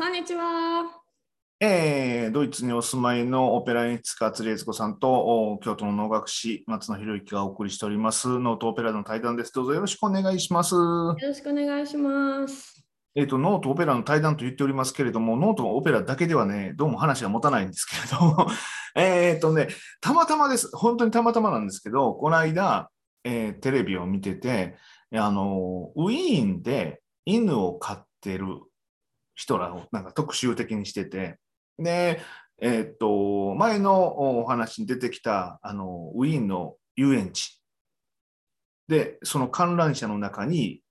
こんにちは。えー、ドイツにお住まいのオペラ演出家、鶴悦子さんとお京都の能楽師、松野博之がお送りしております、能とオペラの対談です。どうぞよろしくお願いします。よろしくお願いします。えっ、と、能とオペラの対談と言っておりますけれども、能とのオペラだけではね、どうも話が持たないんですけれども、えっとね、たまたまです。本当にたまたまなんですけど、この間、えーテレビを見てて、あの、ウィーンで犬を飼ってる人らをなんか特集的にしてて、で、えっと、前のお話に出てきた、あの、ウィーンの遊園地。で、その観覧車の中に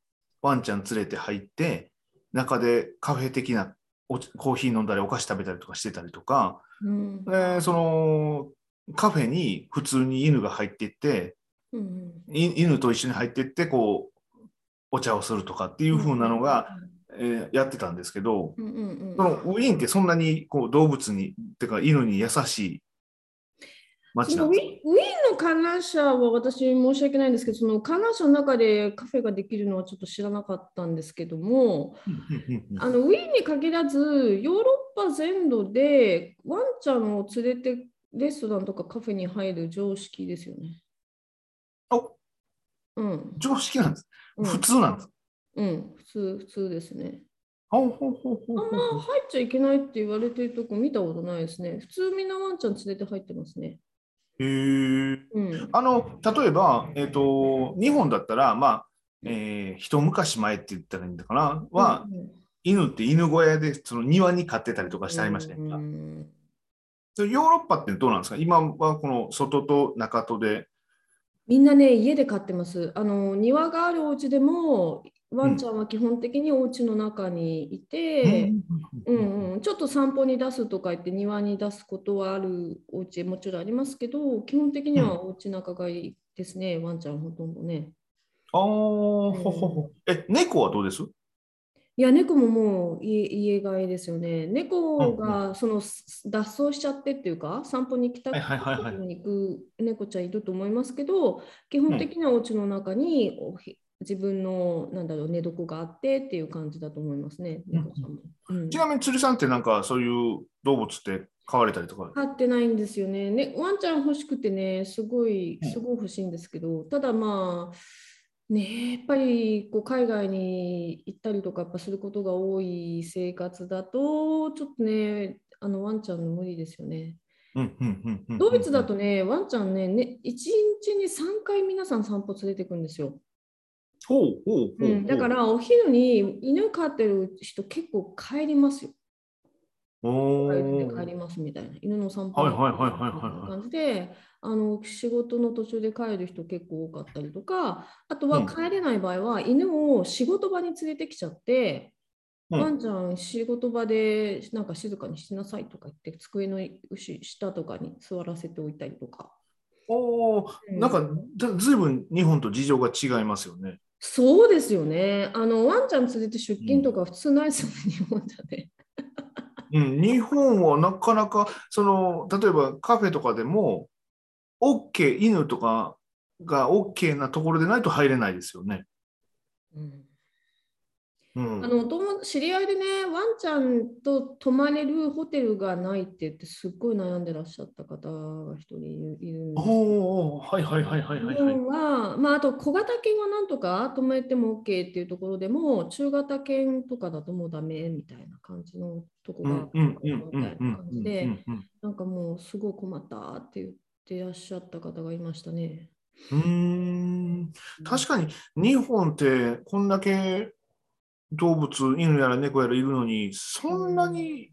ワンちゃん連れて入って、中でカフェ的なおコーヒー飲んだりお菓子食べたりとかしてたりとか、うん。でそのカフェに普通に犬が入っていって、うんい犬と一緒に入っていって、こう、お茶をするとかっていう風なのが、、えーやってたんですけど、うんうんうんそのウィーンってそんなにこう動物に、てか犬に優しい街なんですウィーンの観覧車は私申し訳ないんですけど、その観覧車の中でカフェができるのはちょっと知らなかったんですけども、かあのウィーンに限らず、ヨーロッパ全土でワンちゃんを連れてレストランとかカフェに入る常識ですよね。おうん。常識なんです。うん普通なんです。うん、普通、普通ですね。あんま入っちゃいけないって言われてるとこ見たことないですね。普通みんなワンちゃん連れて入ってますね。へーうん。あの例えば、えー、と日本だったら、まあえー一昔前って言ったらいいんだかな、は、うん犬って犬小屋でその庭に飼ってたりとかしてありましたね。うんヨーロッパってどうなんですか？今はこの外と中とで。みんなね、家で飼ってます。あの庭があるお家でも、ワンちゃんは基本的にお家の中にいて、うん。うん、ちょっと散歩に出すとか言って庭に出すことはあるお家もちろんありますけど、基本的にはお家中がいいですね、ワンちゃんほとんどね。あーほほほ。え、猫はどうです？いや、猫ももう家家飼いですよね。猫がそのす脱走しちゃってっていうか、散歩に行きたに行く猫ちゃんいると思いますけど、基本的にはお家の中におひ自分のなんだろう寝床があってっていう感じだと思いますね、猫ちなみに釣りさんってなんかそういう動物って飼われたりとか？飼ってないんですよねね。ワンちゃん欲しくてね、すごいうん、すごい欲しいんですけど、ただまあ、ね、やっぱりこう海外に行ったりとかやっぱすることが多い生活だと、ちょっとね、あのワンちゃんの無理ですよね。うんうんうんうんドイツだとね、ワンちゃんね、ね1日に3回皆さん散歩連れてくんですよ。ほうほうほうほううん、だからお昼に犬飼ってる人結構帰りますよ。お帰りますみたいな。犬の散歩はいはいはいはいはいはいみたいな感じで、あの仕事の途中で帰る人結構多かったりとか、あとはうん帰れない場合は、犬を仕事場に連れてきちゃって、うんワンちゃん仕事場でなんか静かにしなさいとか言って、机の後下とかに座らせておいたりとか。おーうんなんかだずいぶん日本と事情が違いますよね。そうですよね。あのワンちゃん連れて出勤とか普通ないですよね、日本じゃね。うん、日本はなかなかその例えばカフェとかでも OK 犬とかが OK なところでないと入れないですよね。うんうん、あのお友知り合いでね、ワンちゃんと泊まれるホテルがないって言って、すっごい悩んでらっしゃった方が一人いるんですよ。おおはいはいはいはいはい日はい。本は、まあ、あと小型犬はなんとか泊めても OK っていうところでも、中型犬とかだともうダメみたいな感じのとこがみうんたいな感じで、なんかもうすごい困ったって言ってらっしゃった方がいましたね。うん確かに日本ってこんだけ動物犬やら猫やらいるのにそんなに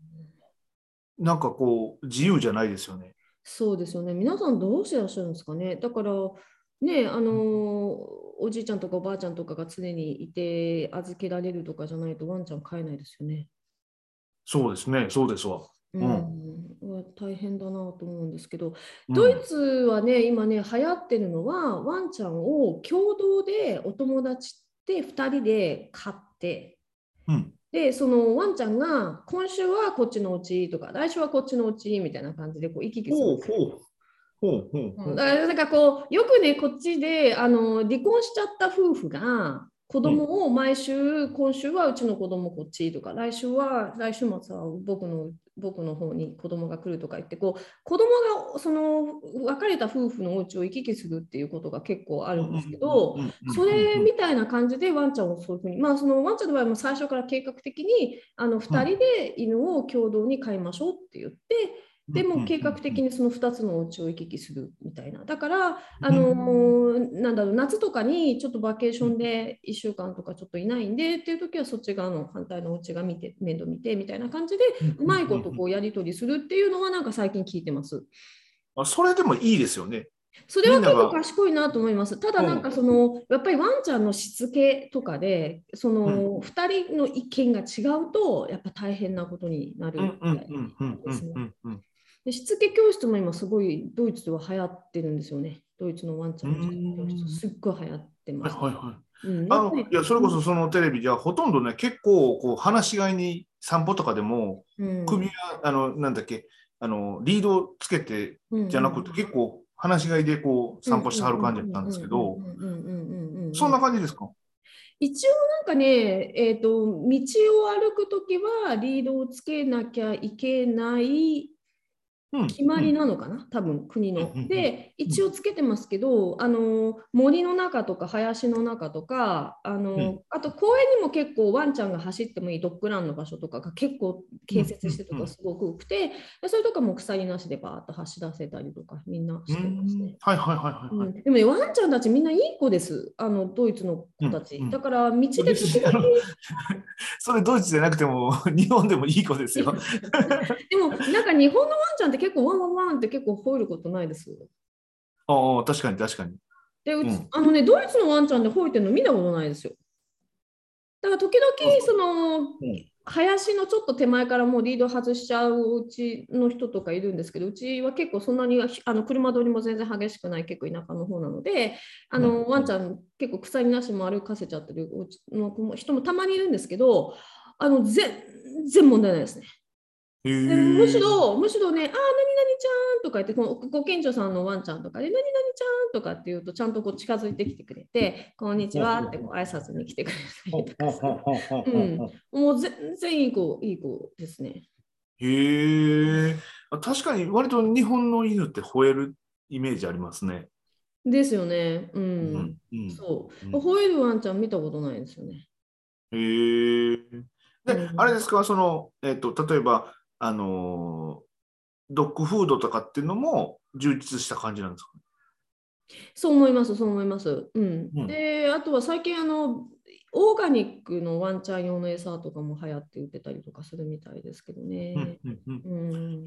なんかこう自由じゃないですよね。そうですよね。皆さんどうしてらっしゃるんですかね。だから、ね、あのおじいちゃんとかおばあちゃんとかが常にいて預けられるとかじゃないとワンちゃん飼えないですよね。そうですねそうですわ。うんんうわ大変だなと思うんですけど、うんドイツはね、今ね、流行ってるのは、ワンちゃんを共同でお友達って2人で飼って、うん。で、そのワンちゃんが今週はこっちのお家とか、来週はこっちのお家みたいな感じでこう行き来するんですよ。ほうほうほうほうほう。うん。だからなんかこうよくねこっちであの離婚しちゃった夫婦が子供を毎週、今週はうちの子供こっちとか、来週は、来週末は僕の僕の方に子供が来るとか言って、こう子供がその別れた夫婦のお家を行き来するっていうことが結構あるんですけど、それみたいな感じでワンちゃんをそういうふうに、まあそのワンちゃんの場合も最初から計画的にあの2人で犬を共同に飼いましょうって言って、でも計画的にその2つのお家を行き来するみたいな。だから、あのー、なんだろう、夏とかにちょっとバケーションで1週間とかちょっといないんでっていう時はそっち側の反対のお家が見て、面倒見てみたいな感じで、うまいことこうやり取りするっていうのはなんか最近聞いてます。あそれでもいいですよね。それは結構賢いなと思います。ただなんかその、やっぱりワンちゃんのしつけとかで、その2人の意見が違うと、やっぱ大変なことになるみたいですね。でしつけ教室も今すごいドイツでは流行ってるんですよね。ドイツのワンちゃんの教室。すっごい流行ってます、はいはいうん、あのいやそれこそそのテレビじゃほとんどね結構こう話し飼いに散歩とかでも、首はあのなんだっけあのリードつけてじゃなくて、結構話し飼いでこう散歩してはる感じだったんですけどそんな感じですか？一応なんかね、えーと、と道を歩くときはリードをつけなきゃいけない決まりなのかな、うん、多分国の。で一応つけてますけどあの森の中とか林の中とかあの、うん、あと公園にも結構ワンちゃんが走ってもいいドッグランの場所とかが結構建設してとかすごく多くて、うん、それとかも鎖なしでバーッと走らせたりとかみんなしてますね。はいはいはいはい、はい、でもねワンちゃんたちみんないい子です。あのドイツの子たち。だから道で それドイツじゃなくても日本でもいい子ですよ。でもなんか日本のワンちゃんって結構ワンワンワンって結構吠えることないです。ああ、確かに確かに。で、うん、あのね、ドイツのワンちゃんで吠えてるの見たことないですよ。だから時々その、うん、林のちょっと手前からもうリード外しちゃうお家の人とかいるんですけど、うちは結構そんなにあの車通りも全然激しくない結構田舎の方なので、あの、うん、ワンちゃん結構鎖なしも歩かせちゃってるお家の人もたまにいるんですけど、あの全然問題ないですね。むしろ、むしろね、ああ、何々ちゃんとか言って、ご近所さんのワンちゃんとかで、何々ちゃんとかって言うと、ちゃんとこう近づいてきてくれて、こんにちはってこう挨拶に来てくれたりとかうん、もう全然いい子、いい子ですね。へえ、確かに割と日本の犬って吠えるイメージありますね。ですよね。うん。うん、そう、うん、吠えるワンちゃん見たことないですよね。へえ。で、うん、あれですか、その、えっ、ー、と、例えば、あのドッグフードとかっていうのも充実した感じなんですか？そう思います、そう思います。うん。うん、で、あとは最近あの、オーガニックのワンちゃん用の餌とかも流行って売ってたりとかするみたいですけどね。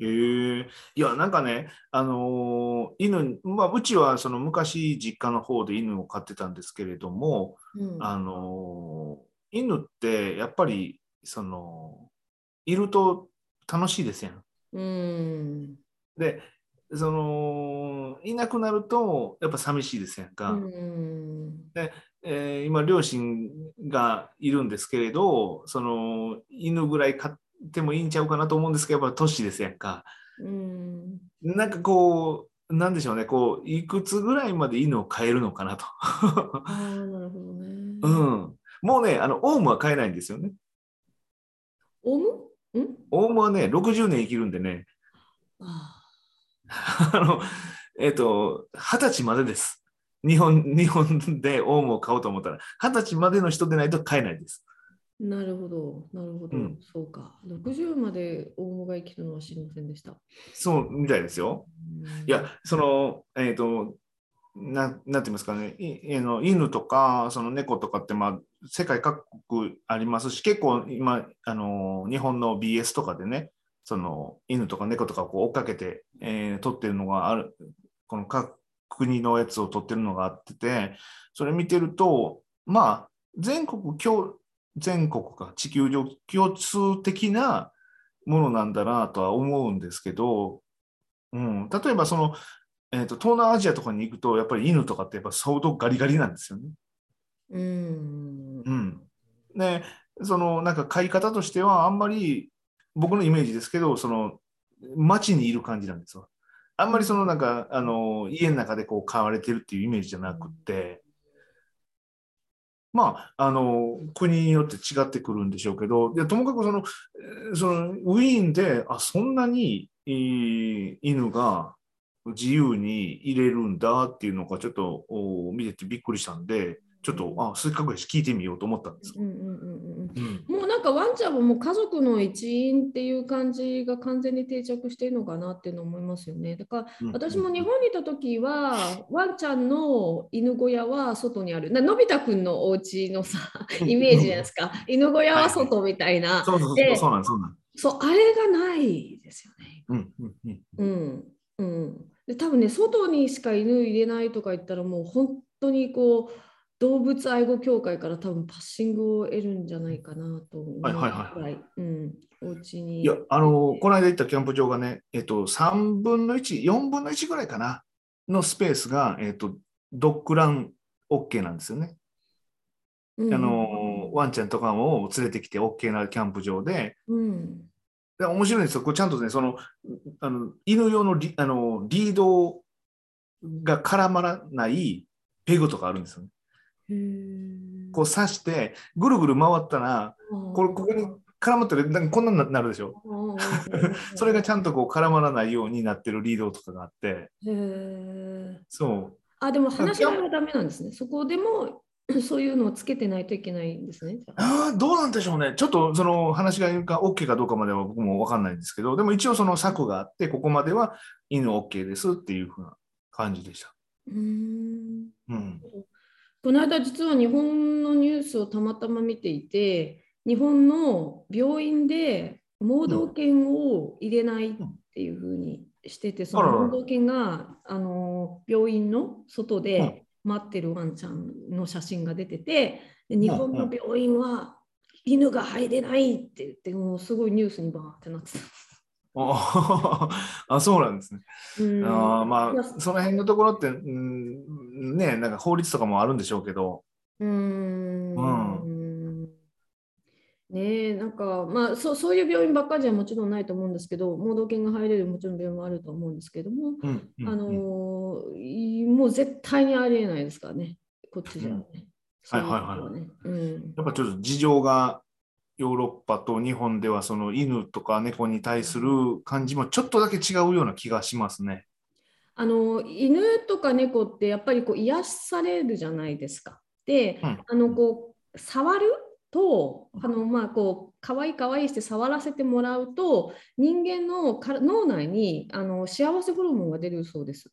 へえ。いや、なんかね、あのー、犬、まあ、うちはその昔実家の方で犬を飼ってたんですけれども、うん、あのー、犬ってやっぱり、その、いると楽しいですやん。うん、でそのいなくなるとやっぱ寂しいですやんか。うん、で、えー、今両親がいるんですけれどその犬ぐらい飼ってもいいんちゃうかなと思うんですけどやっぱ年ですやんか。うん、なんかこうなんでしょうねこういくつぐらいまで犬を飼えるのかなと。あなるほどね。うん。もうねあのオウムは飼えないんですよね。オウム？オウムはね、60年生きるんでね、あの、えっ、ー、と、二十歳までです。日本日本でオウムを買おうと思ったら、二十歳までの人でないと買えないです。なるほど、なるほど、うん、そうか。60までオウムが生きるのは知りませんでした。そうみたいですよ。いや、その、えっ、ー、と、ななんて言いますかね、いの犬とかその猫とかって、まあ、世界各国ありますし、結構今、あの日本の BS とかでね、その犬とか猫とかこう追っかけて、えー、撮ってるのがある、この各国のやつを撮ってるのがあってて、それ見てると、まあ、全国共、全国か、地球上共通的なものなんだなとは思うんですけど、うん、例えばそのえーと、東南アジアとかに行くとやっぱり犬とかってやっぱ相当ガリガリなんですよね。うん、うん、でそのなんか飼い方としてはあんまり僕のイメージですけどその街にいる感じなんですよ。あんまりそのなんかあの家の中でこう飼われてるっていうイメージじゃなくて、まあ、あの国によって違ってくるんでしょうけど、でともかくそのそのウィーンであそんなに、えー、犬が自由に入れるんだっていうのがちょっと見ててびっくりしたんで、ちょっとあせっかくやし聞いてみようと思ったんです。うんうんうんうん、もうなんかワンちゃんはもう家族の一員っていう感じが完全に定着しているのかなっていうのを思いますよね。だから私も日本にいた時はワンちゃんの犬小屋は外にある。なのび太くんのお家のさイメージじゃないですか。犬小屋は外みたいな。そうそうそうそうなんそうなんそうあれがないですよね。うんうんうんうんうんで多分ね外にしか犬入れないとか言ったらもう本当にこう動物愛護協会から多分パッシングを得るんじゃないかなと思うはいはいはい。うん、お家に。いや、あの、この間行ったキャンプ場がね、えっと、3分の1、4分の1ぐらいかな、のスペースが、えっと、ドッグラン OK なんですよね。うん、あの、ワンちゃんとかを連れてきて OK なキャンプ場で、うん、で面白いんですよ。これちゃんとね、その、あの犬用のリあのリードが絡まらないペグとかあるんですよね。こう刺してぐるぐる回ったらこれここに絡まってるなんかこんなになるでしょ？それがちゃんとこう絡まらないようになってるリードとかがあって。そう。あでも話がダメなんですね。そこでも そういうのをつけてないといけないんですね。あどうなんでしょうね。ちょっとその話が OK かどうかまでは僕も分かんないんですけど、でも一応その策があって、ここまでは犬 OK ですっていうふうな感じでした。うんうんこの間実は日本のニュースをたまたま見ていて日本の病院で盲導犬を入れないっていうふうにしてて、その盲導犬があの病院の外で待ってるワンちゃんの写真が出てて日本の病院は犬が入れないって言ってもうすごいニュースにバーってなってた。あ そうなんですね。あまあその辺のところって、うん、ねなんか法律とかもあるんでしょうけど。うんうんねなんかまあそそういう病院ばっかりじゃもちろんないと思うんですけど盲導犬が入れるもちろん病院もあると思うんですけども、うんうん、あのもう絶対にありえないですからねこっちじゃね。はいはいはい。うん、やっぱちょっと事情がヨーロッパと日本ではその犬とか猫に対する感じもちょっとだけ違うような気がしますね。あの犬とか猫ってやっぱりこう癒されるじゃないですか。で、うん、あのこう触るとあのまあこう可愛い可愛いして触らせてもらうと人間の脳内にあの幸せホルモンが出るそうです。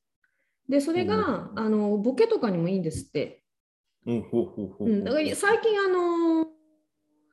でそれが、うん、あのボケとかにもいいんですって。だから最近あの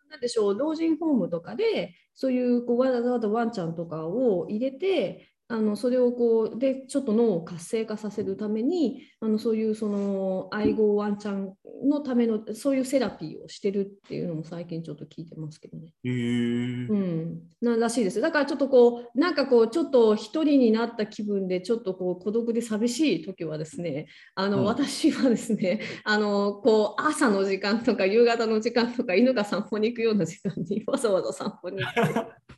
なんでしょう老人ホームとかでそういうこうわざわざワンちゃんとかを入れてあのそれをこうでちょっと脳を活性化させるためにあのそういうその愛護ワンちゃんのためのそういうセラピーをしてるっていうのも最近ちょっと聞いてますけどね。へうん、ならしいですだからちょっとこうなんかこうちょっと一人になった気分でちょっとこう孤独で寂しい時はですねあの、うん、私はですねあのこう朝の時間とか夕方の時間とか犬が散歩に行くような時間にわざわざ散歩に行って。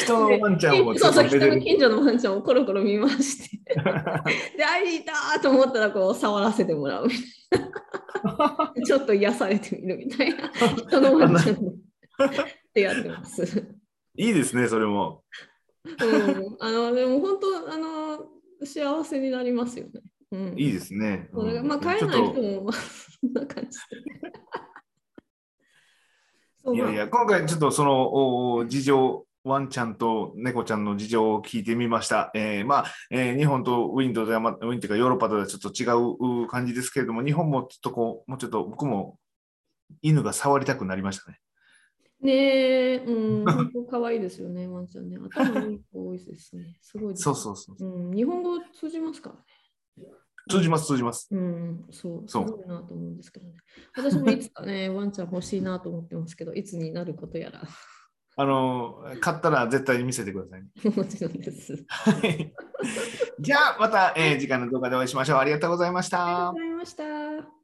人のワンちゃんをそうそう、人の近所のワンちゃんをコロコロ見まして。で、会いたと思ったら、こう、触らせてもらうみたいな。ちょっと癒されてみるみたいな。人のワンちゃんってやってます。いいですね、それも。うん、あのでも本当あの幸せになりますよね。うん、いいですね。うん、まあ帰らない人もそんな感じで。いやいや、今回ちょっとその事情ワンちゃんと猫ちゃんの事情を聞いてみました。えー、まあ、えー、日本とウィンドウでは、ま、ウィンというかヨーロッパとはちょっと違う感じですけれども、日本もちょっとこう、もうちょっと僕も犬が触りたくなりましたね。ねえ、うん、本当可愛いですよね、ワンちゃんね。頭いい子多いですね。すごいそうそうそう、うん。日本語通じますからね？通じます、通じます。うん、そう、すごいなと思うんですけどね。私もいつかね、ワンちゃん欲しいなと思ってますけど、いつになることやら。あの、買ったら絶対に見せてください、ね。もちろんです。じゃあ、また、えー、次回の動画でお会いしましょう。ありがとうございました。ありがとうございました。